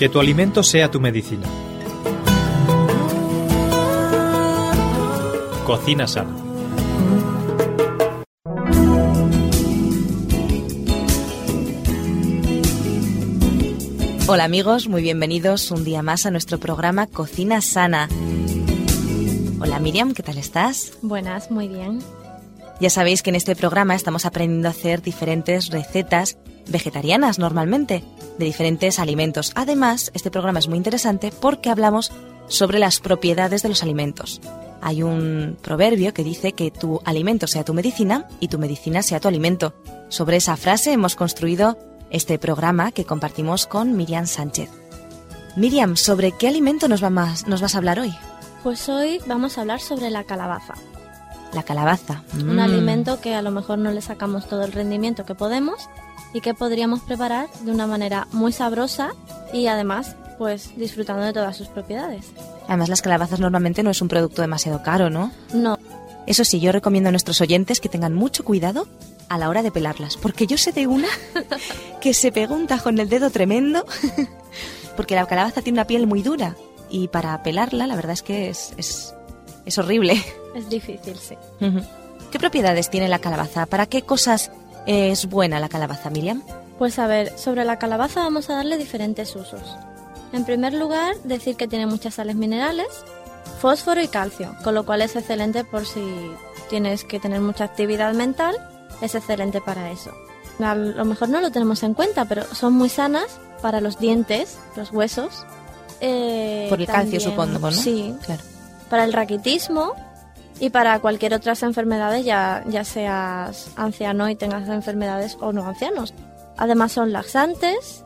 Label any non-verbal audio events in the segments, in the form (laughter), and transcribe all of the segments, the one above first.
Que tu alimento sea tu medicina. Cocina sana. Hola amigos, muy bienvenidos un día más a nuestro programa Cocina Sana. Hola Miriam, ¿qué tal estás? Buenas, muy bien. Ya sabéis que en este programa estamos aprendiendo a hacer diferentes recetas vegetarianas normalmente, de diferentes alimentos. Además, este programa es muy interesante porque hablamos sobre las propiedades de los alimentos. Hay un proverbio que dice que tu alimento sea tu medicina y tu medicina sea tu alimento. Sobre esa frase hemos construido este programa que compartimos con Miriam Sánchez. Miriam, ¿sobre qué alimento nos, nos vas a hablar hoy? Pues hoy vamos a hablar sobre la calabaza. La calabaza. Un Mm. alimento que a lo mejor no le sacamos todo el rendimiento que podemos y que podríamos preparar de una manera muy sabrosa y además pues disfrutando de todas sus propiedades. Además, las calabazas normalmente no es un producto demasiado caro, ¿no? No, Eso sí, yo recomiendo a nuestros oyentes que tengan mucho cuidado a la hora de pelarlas, porque yo sé de una (laughs) que se pegó un tajo en el dedo tremendo, (laughs) porque la calabaza tiene una piel muy dura y para pelarla la verdad es que es, es, es horrible. es difícil, sí. ¿Qué propiedades tiene la calabaza? ¿Para qué cosas es buena la calabaza, Miriam? Pues a ver, sobre la calabaza vamos a darle diferentes usos. En primer lugar, decir que tiene muchas sales minerales, fósforo y calcio, con lo cual es excelente por si tienes que tener mucha actividad mental, es excelente para eso. A lo mejor no lo tenemos en cuenta, pero son muy sanas para los dientes, los huesos. eh, Por el calcio, supongo, ¿no? Sí, Claro. para el raquitismo y para cualquier otras enfermedades, ya, ya seas anciano y tengas enfermedades o no ancianos. Además son laxantes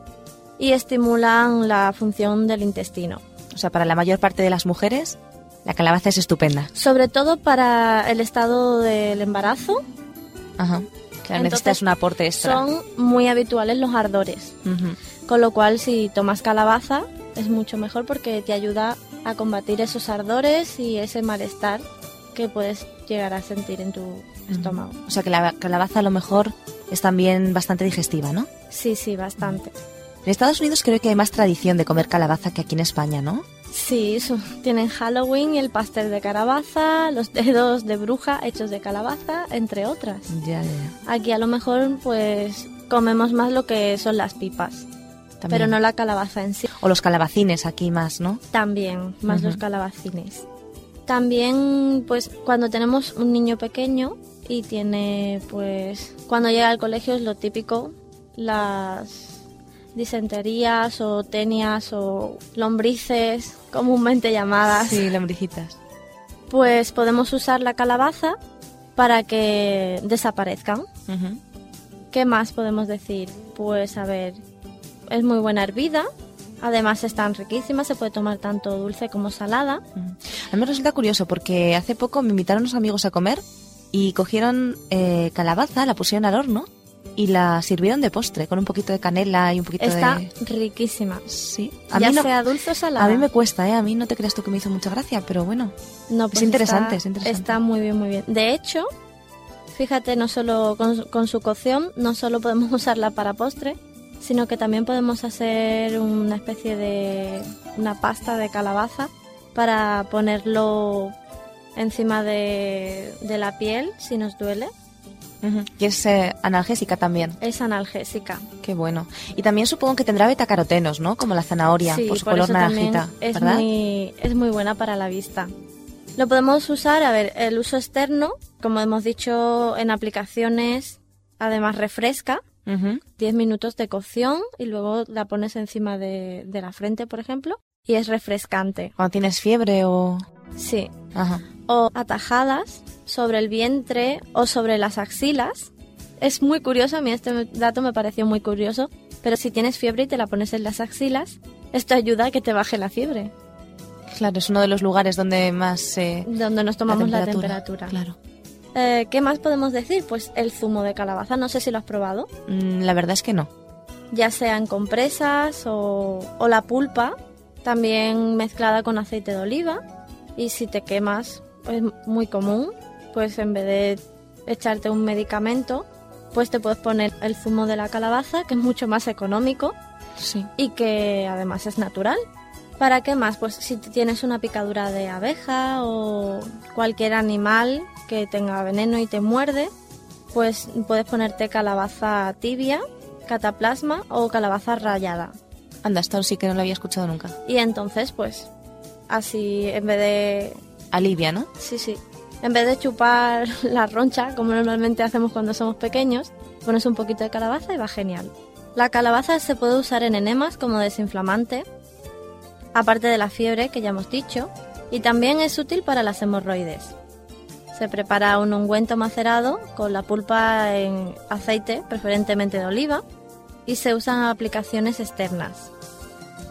y estimulan la función del intestino. O sea, para la mayor parte de las mujeres, la calabaza es estupenda. Sobre todo para el estado del embarazo, Ajá. Claro, Entonces, necesitas un aporte extra. son muy habituales los ardores. Con lo cual, si tomas calabaza, es mucho mejor porque te ayuda a combatir esos ardores y ese malestar que puedes llegar a sentir en tu estómago. O sea que la calabaza a lo mejor es también bastante digestiva, ¿no? Sí, sí, bastante. En Estados Unidos creo que hay más tradición de comer calabaza que aquí en España, ¿no? Sí, eso. tienen Halloween y el pastel de calabaza, los dedos de bruja hechos de calabaza, entre otras. Ya, ya. Aquí a lo mejor pues comemos más lo que son las pipas, También. pero no la calabaza en sí. O los calabacines aquí más, ¿no? También, más Ujú. los calabacines. También pues cuando tenemos un niño pequeño y tiene pues cuando llega al colegio es lo típico, las disenterías o tenias o lombrices comúnmente llamadas. Sí, lombricitas. pues podemos usar la calabaza para que desaparezcan. ¿Qué más podemos decir? Pues a ver, es muy buena hervida, además están riquísimas, se puede tomar tanto dulce como salada. Ujú. A mí me resulta curioso porque hace poco me invitaron unos amigos a comer y cogieron eh, calabaza, la pusieron al horno y la sirvieron de postre con un poquito de canela y un poquito Está de... riquísima. Sí. A ya mí, no- sea dulce o salada. a mí me cuesta, ¿eh? A mí no te creas tú que me hizo mucha gracia, pero bueno. No, pues es interesante, está- es interesante. Está muy bien, muy bien. De hecho, fíjate, no solo con, con su cocción, no solo podemos (laughs) usarla para postre, sino que también podemos hacer una especie de una pasta de calabaza para ponerlo encima de, de la piel si nos duele. Y es eh, analgésica también. Es analgésica. Qué bueno. Y también supongo que tendrá betacarotenos, ¿no? Como la zanahoria, Sí, por su por color naranjita, es ¿verdad? muy, es muy buena para la vista. Lo podemos usar, a ver, el uso externo, como hemos dicho, en aplicaciones, además refresca, Ujú. 10 minutos de cocción y luego la pones encima de, de la frente, por ejemplo, y es refrescante. Cuando tienes fiebre o... Sí. Ajá. O atajadas sobre el vientre o sobre las axilas. Es muy curioso, a mí este dato me pareció muy curioso, pero si tienes fiebre y te la pones en las axilas, esto ayuda a que te baje la fiebre, Claro, es uno de los lugares donde más se... donde nos tomamos la temperatura. Claro. Eh, ¿Qué más podemos decir? Pues el zumo de calabaza, no sé si lo has probado, Mm, la verdad es que no. ya sea en compresas o, o la pulpa, también mezclada con aceite de oliva. Y si te quemas, es muy común, pues en vez de echarte un medicamento, pues te puedes poner el zumo de la calabaza, que es mucho más económico Sí. y que además es natural. ¿Para qué más? Pues si tienes una picadura de abeja o cualquier animal que tenga veneno y te muerde, pues puedes ponerte calabaza tibia, cataplasma o calabaza rallada. Anda, esto sí que no lo había escuchado nunca. Y entonces, pues, así en vez de... Alivia, ¿no? Sí, sí. En vez de chupar (laughs) la roncha, como normalmente hacemos cuando somos pequeños, pones un poquito de calabaza y va genial. La calabaza se puede usar en enemas como desinflamante, aparte de la fiebre que ya hemos dicho, y también es útil para las hemorroides. Se prepara un ungüento macerado con la pulpa en aceite, preferentemente de oliva, y se usan aplicaciones externas.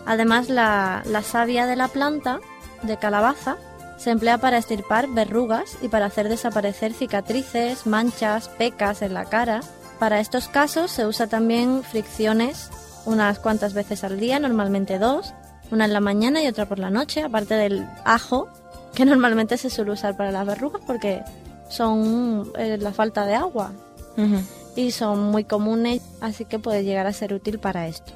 Además, la, la savia de la planta de calabaza se emplea para estirpar verrugas y para hacer desaparecer cicatrices, manchas, pecas en la cara. Para estos casos se usa también fricciones unas cuantas veces al día, normalmente dos, una en la mañana y otra por la noche, aparte del ajo, que (laughs) normalmente se suele usar para las verrugas porque son eh, la falta de agua y son muy comunes, así que puede llegar a ser útil para esto.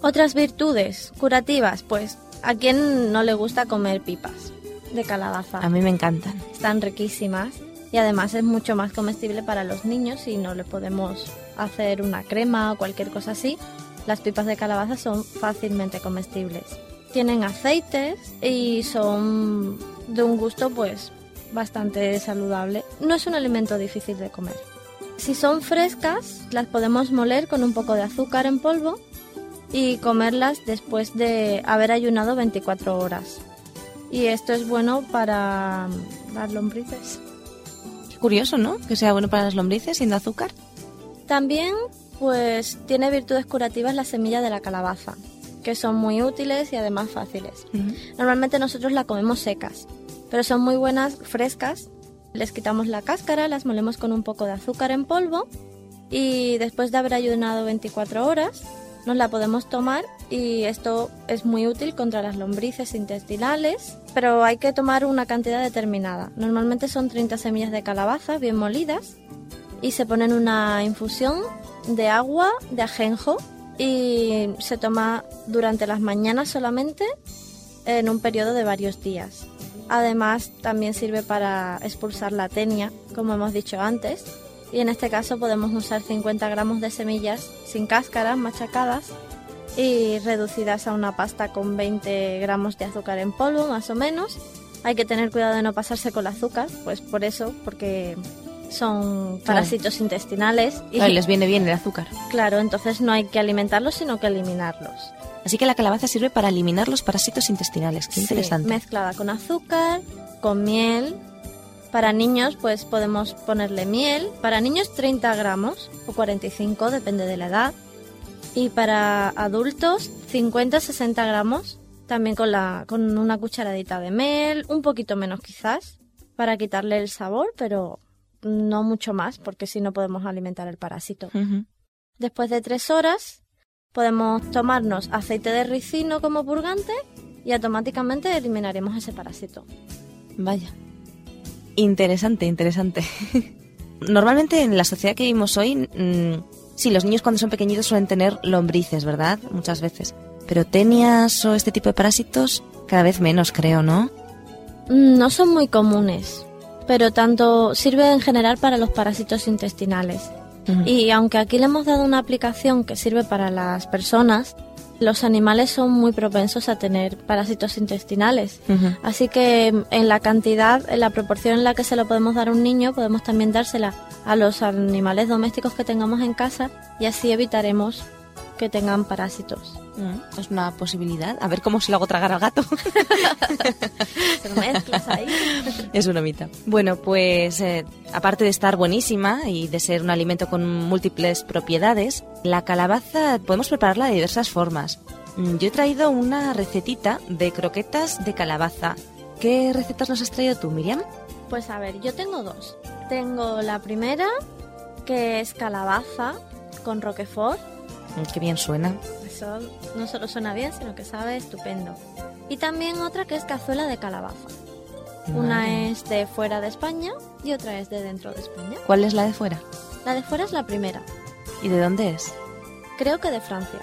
Otras virtudes curativas, pues a quien no le gusta comer pipas de calabaza. A mí me encantan. Están riquísimas y además es mucho más comestible para los niños si no le podemos hacer una crema o cualquier cosa así. Las pipas de calabaza son fácilmente comestibles. Tienen aceites y son de un gusto pues bastante saludable. No es un alimento difícil de comer. Si son frescas, las podemos moler con un poco de azúcar en polvo y comerlas después de haber ayunado 24 horas. Y esto es bueno para las lombrices. Curioso, ¿no? Que sea bueno para las lombrices sin azúcar. También pues tiene virtudes curativas la semilla de la calabaza, que son muy útiles y además fáciles. Normalmente nosotros la comemos secas, pero son muy buenas frescas. Les quitamos la cáscara, las molemos con un poco de azúcar en polvo y después de haber ayunado 24 horas nos la podemos tomar y esto es muy útil contra las lombrices intestinales, pero hay que tomar una cantidad determinada. Normalmente son 30 semillas de calabaza bien molidas y se pone en una infusión de agua de ajenjo y se toma durante las mañanas solamente en un periodo de varios días. Además, también sirve para expulsar la tenia, como hemos dicho antes, y en este caso podemos usar 50 gramos de semillas sin cáscara, machacadas y reducidas a una pasta con 20 gramos de azúcar en polvo, más o menos. Hay que tener cuidado de no pasarse con el azúcar, pues por eso, porque son parásitos intestinales y Claro, les viene bien el azúcar. claro, entonces no hay que alimentarlos, sino que eliminarlos. Así que la calabaza sirve para eliminar los parásitos intestinales. Qué Sí, interesante. mezclada con azúcar, con miel. Para niños, pues podemos ponerle miel. Para niños 30 gramos o 45, depende de la edad. Y para adultos 50-60 gramos, también con, la, con una cucharadita de miel, un poquito menos quizás, para quitarle el sabor, pero no mucho más, porque si no podemos alimentar el parásito. Después de tres horas, podemos tomarnos aceite de ricino como purgante y automáticamente eliminaremos ese parásito. Vaya. Interesante, interesante. (laughs) Normalmente en la sociedad que vivimos hoy, mm, sí, los niños cuando son pequeñitos suelen tener lombrices, ¿verdad? Muchas veces. Pero tenias o este tipo de parásitos, cada vez menos, creo, ¿no? Mm, No son muy comunes, pero tanto sirve en general para los parásitos intestinales. Y aunque aquí le hemos dado una aplicación que sirve para las personas, los animales son muy propensos a tener parásitos intestinales. Así que mm, en la cantidad, en la proporción en la que se lo podemos dar a un niño, podemos también dársela a los animales domésticos que tengamos en casa y así evitaremos que tengan parásitos. Mm, Es una posibilidad. A ver cómo se lo hago tragar al gato. (laughs) Se lo mezclas ahí. (laughs) es una mitad. Bueno, pues eh, aparte de estar buenísima y de ser un alimento con múltiples propiedades, la calabaza podemos prepararla de diversas formas. Mm, Yo he traído una recetita de croquetas de calabaza. ¿Qué recetas nos has traído tú, Miriam? Pues a ver, yo tengo dos. Tengo la primera, que es calabaza con roquefort. Mm, Qué bien suena. Eso no solo suena bien, sino que sabe estupendo. Y también otra que es cazuela de calabaza. Una es de fuera de España y otra es de dentro de España. ¿Cuál es la de fuera? La de fuera es la primera. ¿Y de dónde es? Creo que de Francia.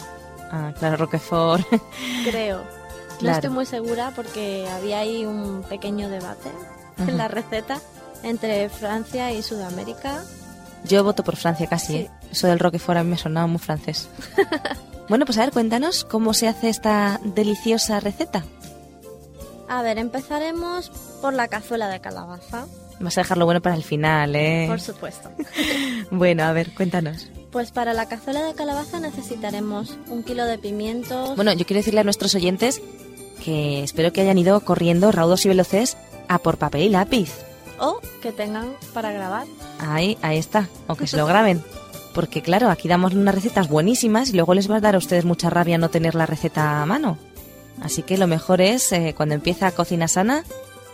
Ah, claro, Roquefort. (laughs) Creo. No estoy muy segura porque había ahí un pequeño debate en la receta entre Francia y Sudamérica. Yo voto por Francia casi, Sí. ¿eh? Eso del Roquefort a mí me sonaba muy francés. (laughs) bueno, pues a ver, cuéntanos cómo se hace esta deliciosa receta. A ver, empezaremos por la cazuela de calabaza, Vas a dejarlo bueno para el final, ¿eh? por supuesto. (laughs) Bueno, a ver, cuéntanos. Pues para la cazuela de calabaza necesitaremos un kilo de pimientos. Bueno, yo quiero decirle a nuestros oyentes que espero que hayan ido corriendo raudos y veloces a por papel y lápiz. O que tengan para grabar. Ahí, ahí está, o que se lo graben. Porque claro, aquí damos unas recetas buenísimas y luego les va a dar a ustedes mucha rabia no tener la receta a mano. Así que lo mejor es, eh, cuando empieza Cocina Sana,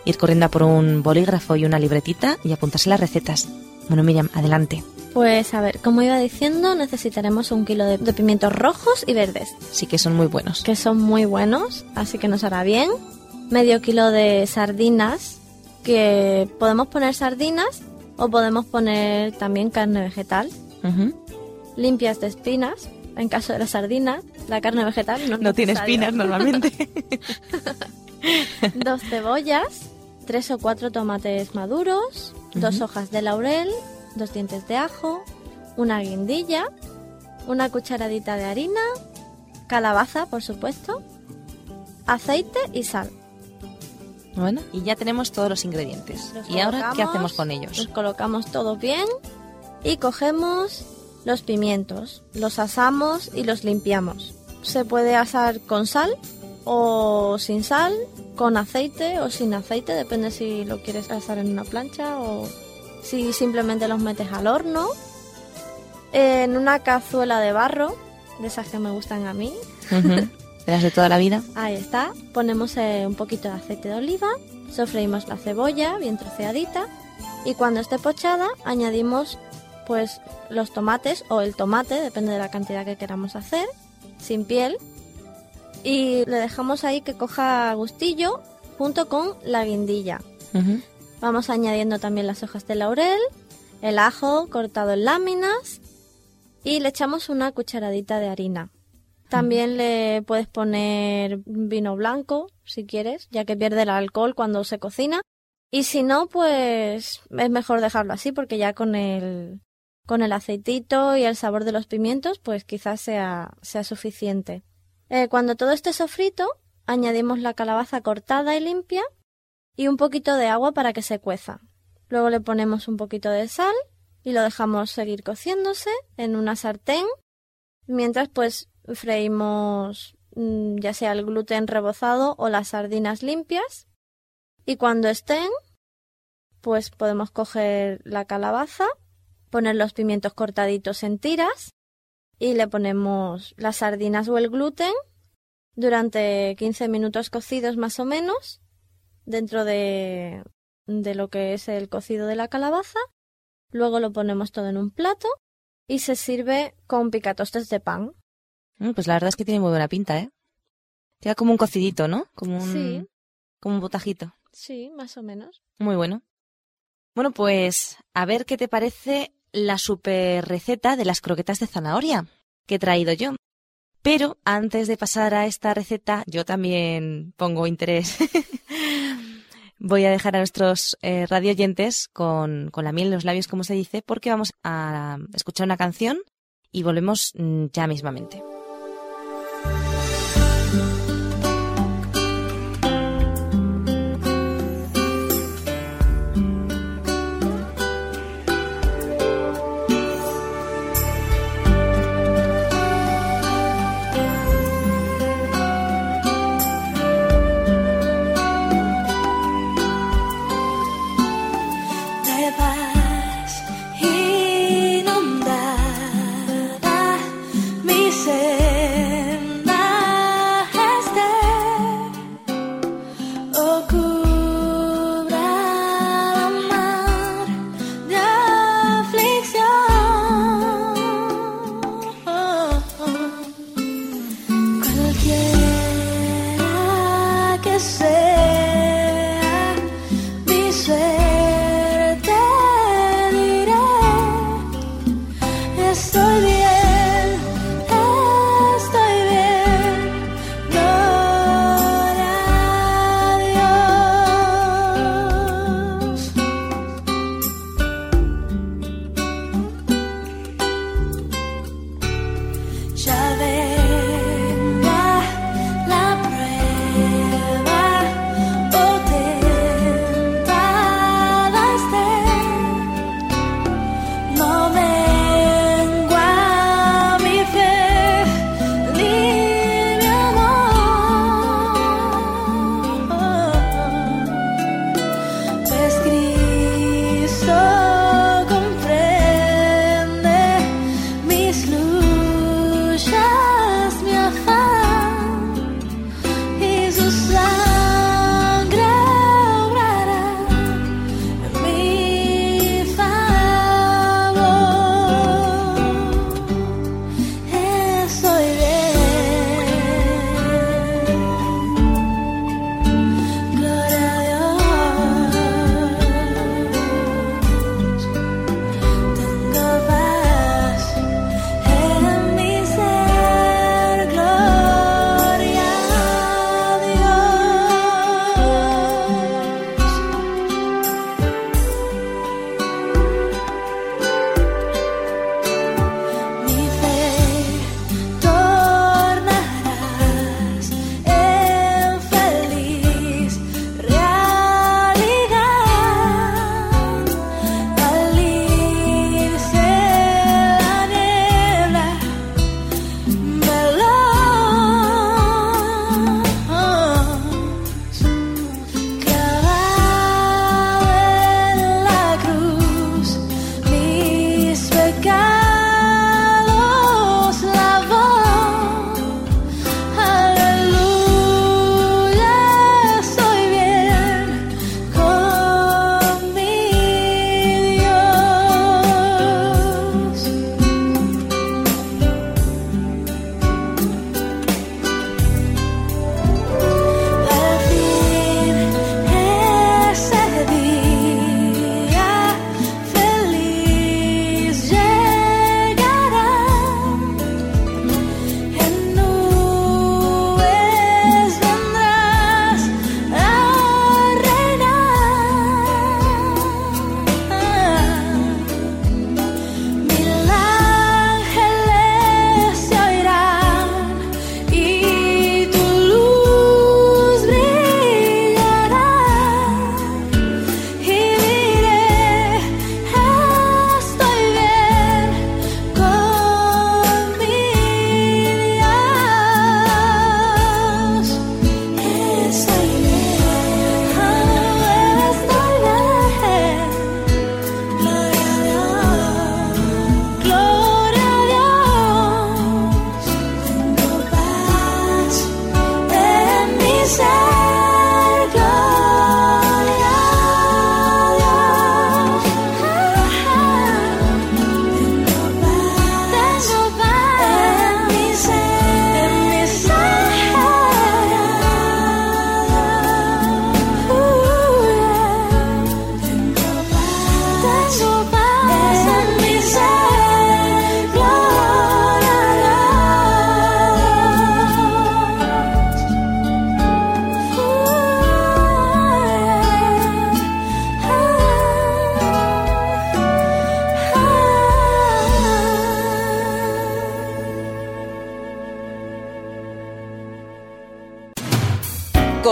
ir corriendo a por un bolígrafo y una libretita y apuntarse las recetas. Bueno, Miriam, adelante. Pues a ver, como iba diciendo, necesitaremos un kilo de, de pimientos rojos y verdes, Sí que son muy buenos. que son muy buenos, así que nos hará bien. Medio kilo de sardinas, que podemos poner sardinas o podemos poner también carne vegetal, limpias de espinas, en caso de la sardina. La carne vegetal no, No tiene espinas normalmente. (laughs) Dos cebollas, tres o cuatro tomates maduros, dos hojas de laurel, dos dientes de ajo, una guindilla, una cucharadita de harina, calabaza, por supuesto, aceite y sal. Bueno, y ya tenemos todos los ingredientes. Los ¿Y ahora qué hacemos con Los ellos? colocamos todo bien y cogemos los pimientos, los asamos y los limpiamos. Se puede asar con sal o sin sal, con aceite o sin aceite, depende si lo quieres asar en una plancha o si simplemente los metes al horno. En una cazuela de barro, de esas que me gustan a mí. (laughs) ¿De las de toda la vida? Ahí está. Ponemos eh, un poquito de aceite de oliva, sofreímos la cebolla bien troceadita y cuando esté pochada añadimos pues los tomates o el tomate, depende de la cantidad que queramos hacer, sin piel y le dejamos ahí que coja gustillo junto con la guindilla. Vamos añadiendo también las hojas de laurel, el ajo cortado en láminas y le echamos una cucharadita de harina. También le puedes poner vino blanco si quieres, ya que pierde el alcohol cuando se cocina. Y si no, pues es mejor dejarlo así porque ya con el con el aceitito y el sabor de los pimientos, pues quizás sea, sea suficiente. Eh, cuando todo esté sofrito, añadimos la calabaza cortada y limpia y un poquito de agua para que se cueza. Luego le ponemos un poquito de sal y lo dejamos seguir cociéndose en una sartén. Mientras pues freímos mm, ya sea el gluten rebozado o las sardinas limpias. Y cuando estén, pues podemos coger la calabaza, poner los pimientos cortaditos en tiras y le ponemos las sardinas o el gluten durante 15 minutos cocidos más o menos dentro de, de lo que es el cocido de la calabaza. Luego lo ponemos todo en un plato y se sirve con picatostes de pan. Mm, Pues la verdad es que tiene muy buena pinta, ¿eh? Queda como un cocidito, ¿no? Como un, Sí. como un botajito. Sí, más o menos. Muy bueno. Bueno, pues a ver qué te parece la super receta de las croquetas de zanahoria que he traído yo. Pero antes de pasar a esta receta, yo también pongo interés. (laughs) Voy a dejar a nuestros eh, radioyentes con, con la miel en los labios, como se dice, porque vamos a escuchar una canción y volvemos mm, ya mismamente.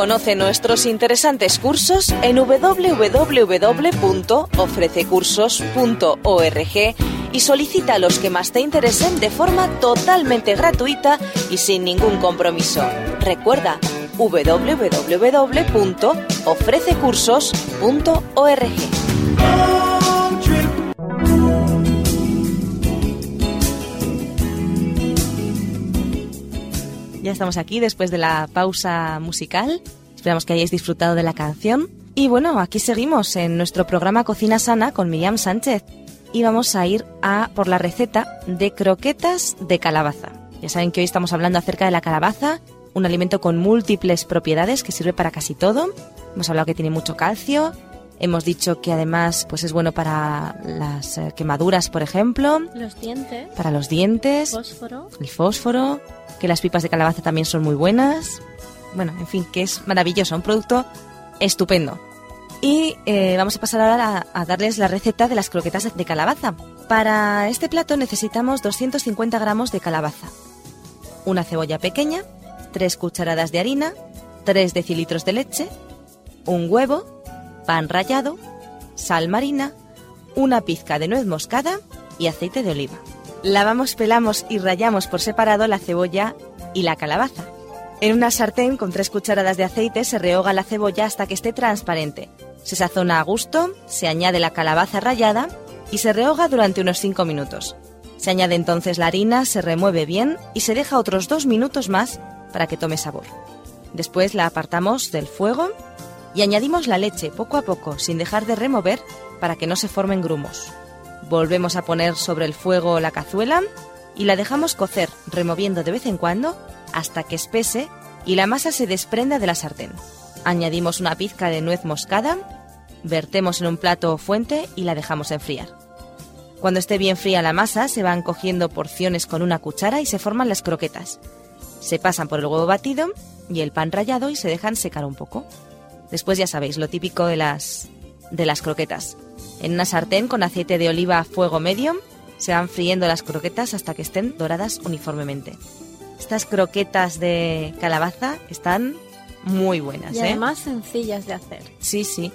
Conoce nuestros interesantes cursos en www.ofrececursos.org y solicita los que más te interesen de forma totalmente gratuita y sin ningún compromiso. Recuerda www.ofrececursos.org. Ya estamos aquí después de la pausa musical. Esperamos que hayáis disfrutado de la canción. Y bueno, aquí seguimos en nuestro programa Cocina Sana con Miriam Sánchez. Y vamos a ir a por la receta de croquetas de calabaza. Ya saben que hoy estamos hablando acerca de la calabaza, un alimento con múltiples propiedades que sirve para casi todo. Hemos hablado que tiene mucho calcio. Hemos dicho que además pues es bueno para las eh, quemaduras, por ejemplo, Los dientes, para los dientes, fósforo. el fósforo, que las pipas de calabaza también son muy buenas. Bueno, en fin, que es maravilloso, un producto estupendo. Y eh, vamos a pasar ahora a, a darles la receta de las croquetas de calabaza. Para este plato necesitamos 250 gramos de calabaza, una cebolla pequeña, 3 cucharadas de harina, 3 decilitros de leche, un huevo, pan rallado, sal marina, una pizca de nuez moscada y aceite de oliva. Lavamos, pelamos y rallamos por separado la cebolla y la calabaza. En una sartén con 3 cucharadas de aceite se rehoga la cebolla hasta que esté transparente. Se sazona a gusto, se añade la calabaza rallada y se rehoga durante unos 5 minutos. Se añade entonces la harina, se remueve bien y se deja otros dos minutos más para que tome sabor. Después la apartamos del fuego y añadimos la leche poco a poco sin dejar de remover para que no se formen grumos. Volvemos a poner sobre el fuego la cazuela y la dejamos cocer removiendo de vez en cuando hasta que espese y la masa se desprenda de la sartén. Añadimos una pizca de nuez moscada, vertemos en un plato o fuente y la dejamos enfriar. Cuando esté bien fría la masa, se van cogiendo porciones con una cuchara y se forman las croquetas. Se pasan por el huevo batido y el pan rallado y se dejan secar un poco. Después ya sabéis, lo típico de las, de las croquetas. En una sartén con aceite de oliva a fuego medio se van friendo las croquetas hasta que estén doradas uniformemente. Estas croquetas de calabaza están muy buenas, Y ¿eh? además sencillas de hacer. Sí, sí.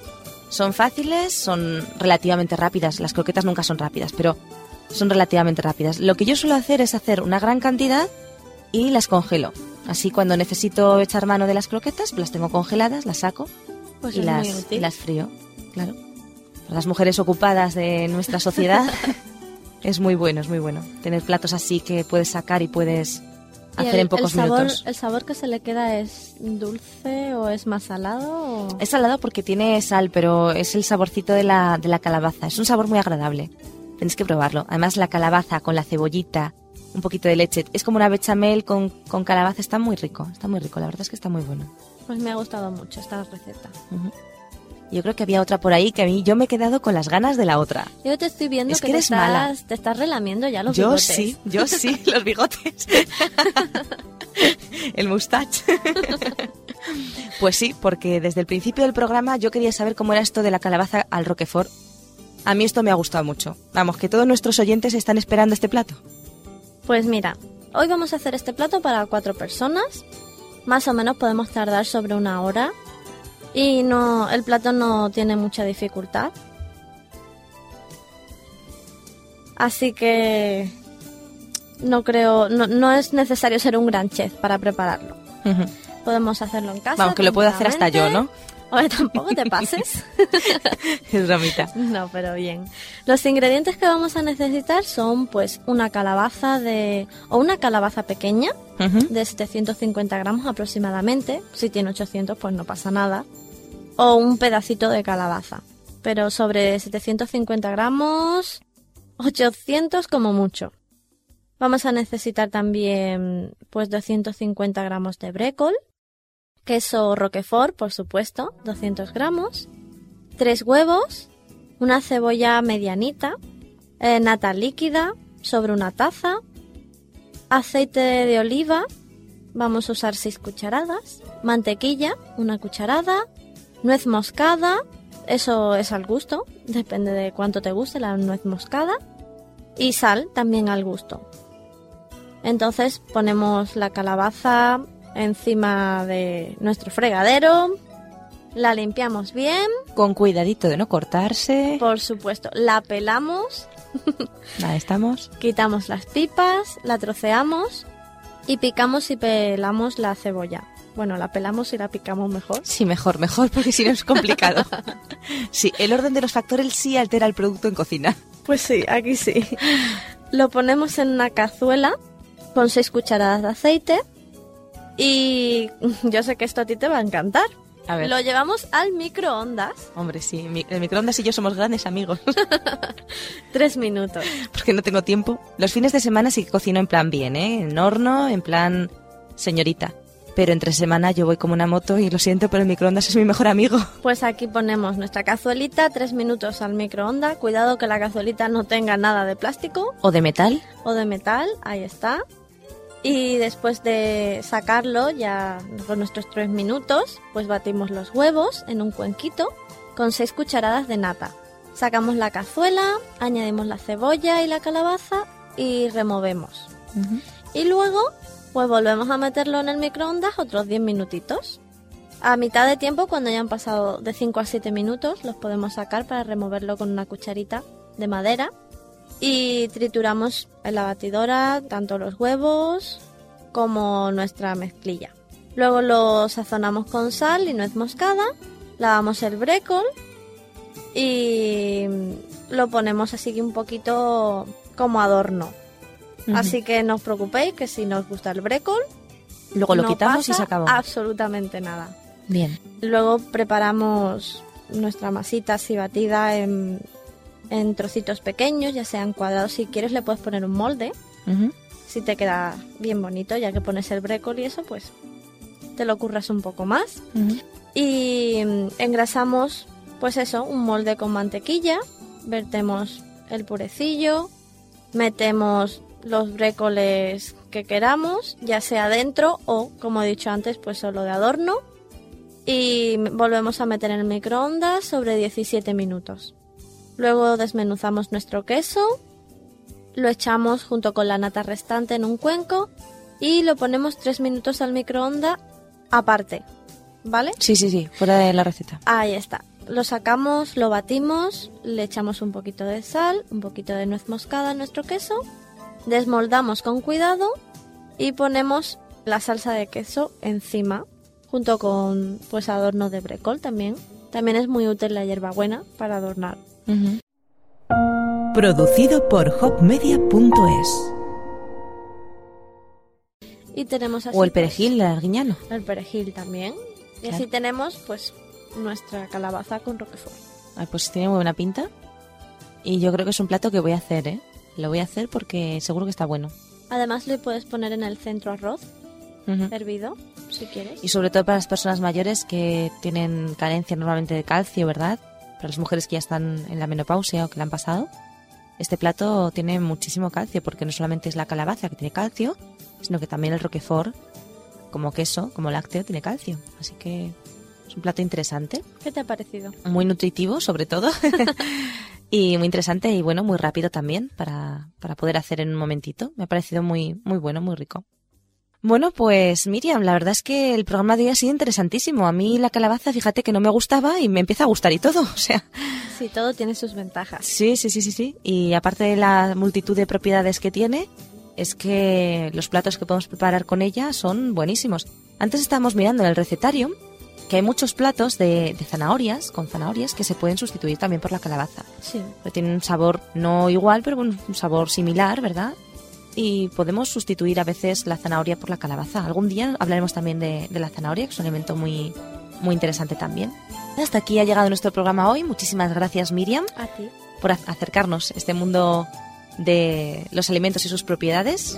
Son fáciles, son relativamente rápidas. Las croquetas nunca son rápidas, pero son relativamente rápidas. Lo que yo suelo hacer es hacer una gran cantidad y las congelo. Así cuando necesito echar mano de las croquetas, las tengo congeladas, las saco Pues y, las, y frío. Claro. Para las mujeres ocupadas de nuestra sociedad (laughs) es muy bueno, es muy bueno. Tener platos así que puedes sacar y puedes ¿Y hacer el, en pocos el sabor, minutos. ¿El sabor que se le queda es dulce o es más salado? o- Es salado porque tiene sal, pero es el saborcito de la, de la calabaza. Es un sabor muy agradable. Tenéis que probarlo. Además, la calabaza con la cebollita, un poquito de leche. Es como una bechamel con, con calabaza. Está muy rico. Está muy rico. La verdad es que está muy bueno. Pues me ha gustado mucho esta receta. Ujú. Yo creo que había otra por ahí que a mí yo me he quedado con las ganas de la otra. Yo te estoy viendo Es que, que te, eres mala. estás, te estás relamiendo ya los yo bigotes. sí, yo sí, (laughs) los bigotes. (laughs) el mustache. (laughs) pues sí, porque desde el principio del programa yo quería saber cómo era esto de la calabaza al Roquefort. A mí esto me ha gustado mucho. Vamos, que todos nuestros oyentes están esperando este plato. Pues mira, hoy vamos a hacer este plato para cuatro personas. Más o menos podemos tardar sobre una hora. Y no, el plato no tiene mucha dificultad. Así que no creo, no, no es necesario ser un gran chef para prepararlo. Podemos hacerlo en casa. Vamos, que lo puedo hacer hasta yo, ¿no? Oye, tampoco te pases. (laughs) Es bromita. No, pero bien. Los ingredientes que vamos a necesitar son pues una calabaza de o una calabaza pequeña Ujú. de 750 gramos aproximadamente. Si tiene 800 pues no pasa nada. O un pedacito de calabaza. Pero sobre 750 gramos, 800 como mucho. Vamos a necesitar también pues 250 gramos de brécol. Queso roquefort, por supuesto, 200 gramos. Tres huevos, una cebolla medianita, eh, nata líquida sobre una taza, aceite de oliva, vamos a usar 6 cucharadas, mantequilla, una cucharada, nuez moscada, eso es al gusto, depende de cuánto te guste la nuez moscada, y sal también al gusto. Entonces ponemos la calabaza encima de nuestro fregadero, la limpiamos bien, Con cuidadito de no cortarse. por supuesto, la pelamos (laughs) Ahí estamos. Quitamos las pipas, la troceamos y picamos y pelamos la cebolla. Bueno, la pelamos y la picamos mejor. Sí, mejor, mejor, porque si no es complicado. (laughs) sí, el orden de los factores sí altera el producto en cocina. Pues sí, aquí sí. Lo ponemos en una cazuela con 6 cucharadas de aceite y (laughs) yo sé que esto a ti te va a encantar. A ver. Lo llevamos al microondas Hombre, sí, el microondas y yo somos grandes amigos, (laughs) 3 minutos. porque no tengo tiempo. Los fines de semana sí que cocino en plan bien, ¿eh? En horno, en plan señorita. Pero entre semana yo voy como una moto y lo siento, pero el microondas es mi mejor amigo. (laughs) Pues aquí ponemos nuestra cazuelita, 3 minutos al microondas. Cuidado que la cazuelita no tenga nada de plástico. ¿O de metal? o de metal, ahí está. Y después de sacarlo, ya con nuestros tres minutos, pues batimos los huevos en un cuenquito con seis cucharadas de nata. Sacamos la cazuela, añadimos la cebolla y la calabaza y removemos. Y luego, pues volvemos a meterlo en el microondas otros 10 minutitos. A mitad de tiempo, cuando ya han pasado de 5 a 7 minutos, los podemos sacar para removerlo con una cucharita de madera y trituramos en la batidora tanto los huevos como nuestra mezclilla. Luego lo sazonamos con sal y nuez moscada, lavamos el brécol y lo ponemos así un poquito como adorno. Así que no os preocupéis que si no os gusta el brécol, Luego lo no quitamos y se acabó. absolutamente nada. Bien. Luego preparamos nuestra masita así batida en, en trocitos pequeños, ya sean cuadrados. Si quieres le puedes poner un molde, si te queda bien bonito, ya que pones el brécol y eso, pues te lo curras un poco más. Y mm, engrasamos, pues eso, un molde con mantequilla, vertemos el purecillo, metemos los brécoles que queramos, ya sea dentro o, como he dicho antes, pues solo de adorno. Y volvemos a meter en el microondas sobre 17 minutos. Luego desmenuzamos nuestro queso, lo echamos junto con la nata restante en un cuenco y lo ponemos 3 minutos al microondas aparte. ¿Vale? Sí, sí, sí, fuera de la receta. Ahí está. Lo sacamos, lo batimos, le echamos un poquito de sal, un poquito de nuez moscada a nuestro queso, desmoldamos con cuidado y ponemos la salsa de queso encima, junto con pues adorno de brécol también. También es muy útil la hierbabuena para adornar. Producido por hopmedia.es. Y tenemos así O el pues, perejil, el arguiñano. el perejil también. Y Claro. así tenemos pues nuestra calabaza con roquefort. Ay, pues tiene muy buena pinta. Y yo creo que es un plato que voy a hacer, ¿eh? Lo voy a hacer porque seguro que está bueno. Además le puedes poner en el centro arroz hervido, si quieres. Y sobre todo para las personas mayores que tienen carencia normalmente de calcio, ¿verdad? Para las mujeres que ya están en la menopausia o que la han pasado. Este plato tiene muchísimo calcio porque no solamente es la calabaza que tiene calcio, sino que también el roquefort, como queso, como lácteo, tiene calcio. Así que es un plato interesante, ¿Qué te ha parecido? muy nutritivo sobre todo. (laughs) y muy interesante y bueno, muy rápido también para, para poder hacer en un momentito. Me ha parecido muy, muy bueno, muy rico. Bueno, pues Miriam, la verdad es que el programa de hoy ha sido interesantísimo. A mí la calabaza, fíjate que no me gustaba y me empieza a gustar y todo. (laughs) O sea, Sí, todo tiene sus ventajas. sí, sí, sí, sí, sí. Y aparte de la multitud de propiedades que tiene, es que los platos que podemos preparar con ella son buenísimos. Antes estábamos mirando en el recetario que hay muchos platos de, de zanahorias, con zanahorias, que se pueden sustituir también por la calabaza. Sí. Porque tienen un sabor no igual, pero un un sabor similar, ¿verdad? Y podemos sustituir a veces la zanahoria por la calabaza. Algún día hablaremos también de, de la zanahoria, que es un alimento muy, muy interesante también. Hasta aquí ha llegado nuestro programa hoy. Muchísimas gracias, Miriam, A ti. por acercarnos a este mundo de los alimentos y sus propiedades.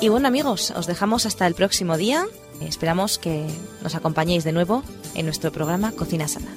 Y bueno amigos, os dejamos hasta el próximo día. Esperamos que nos acompañéis de nuevo en nuestro programa Cocina Sana.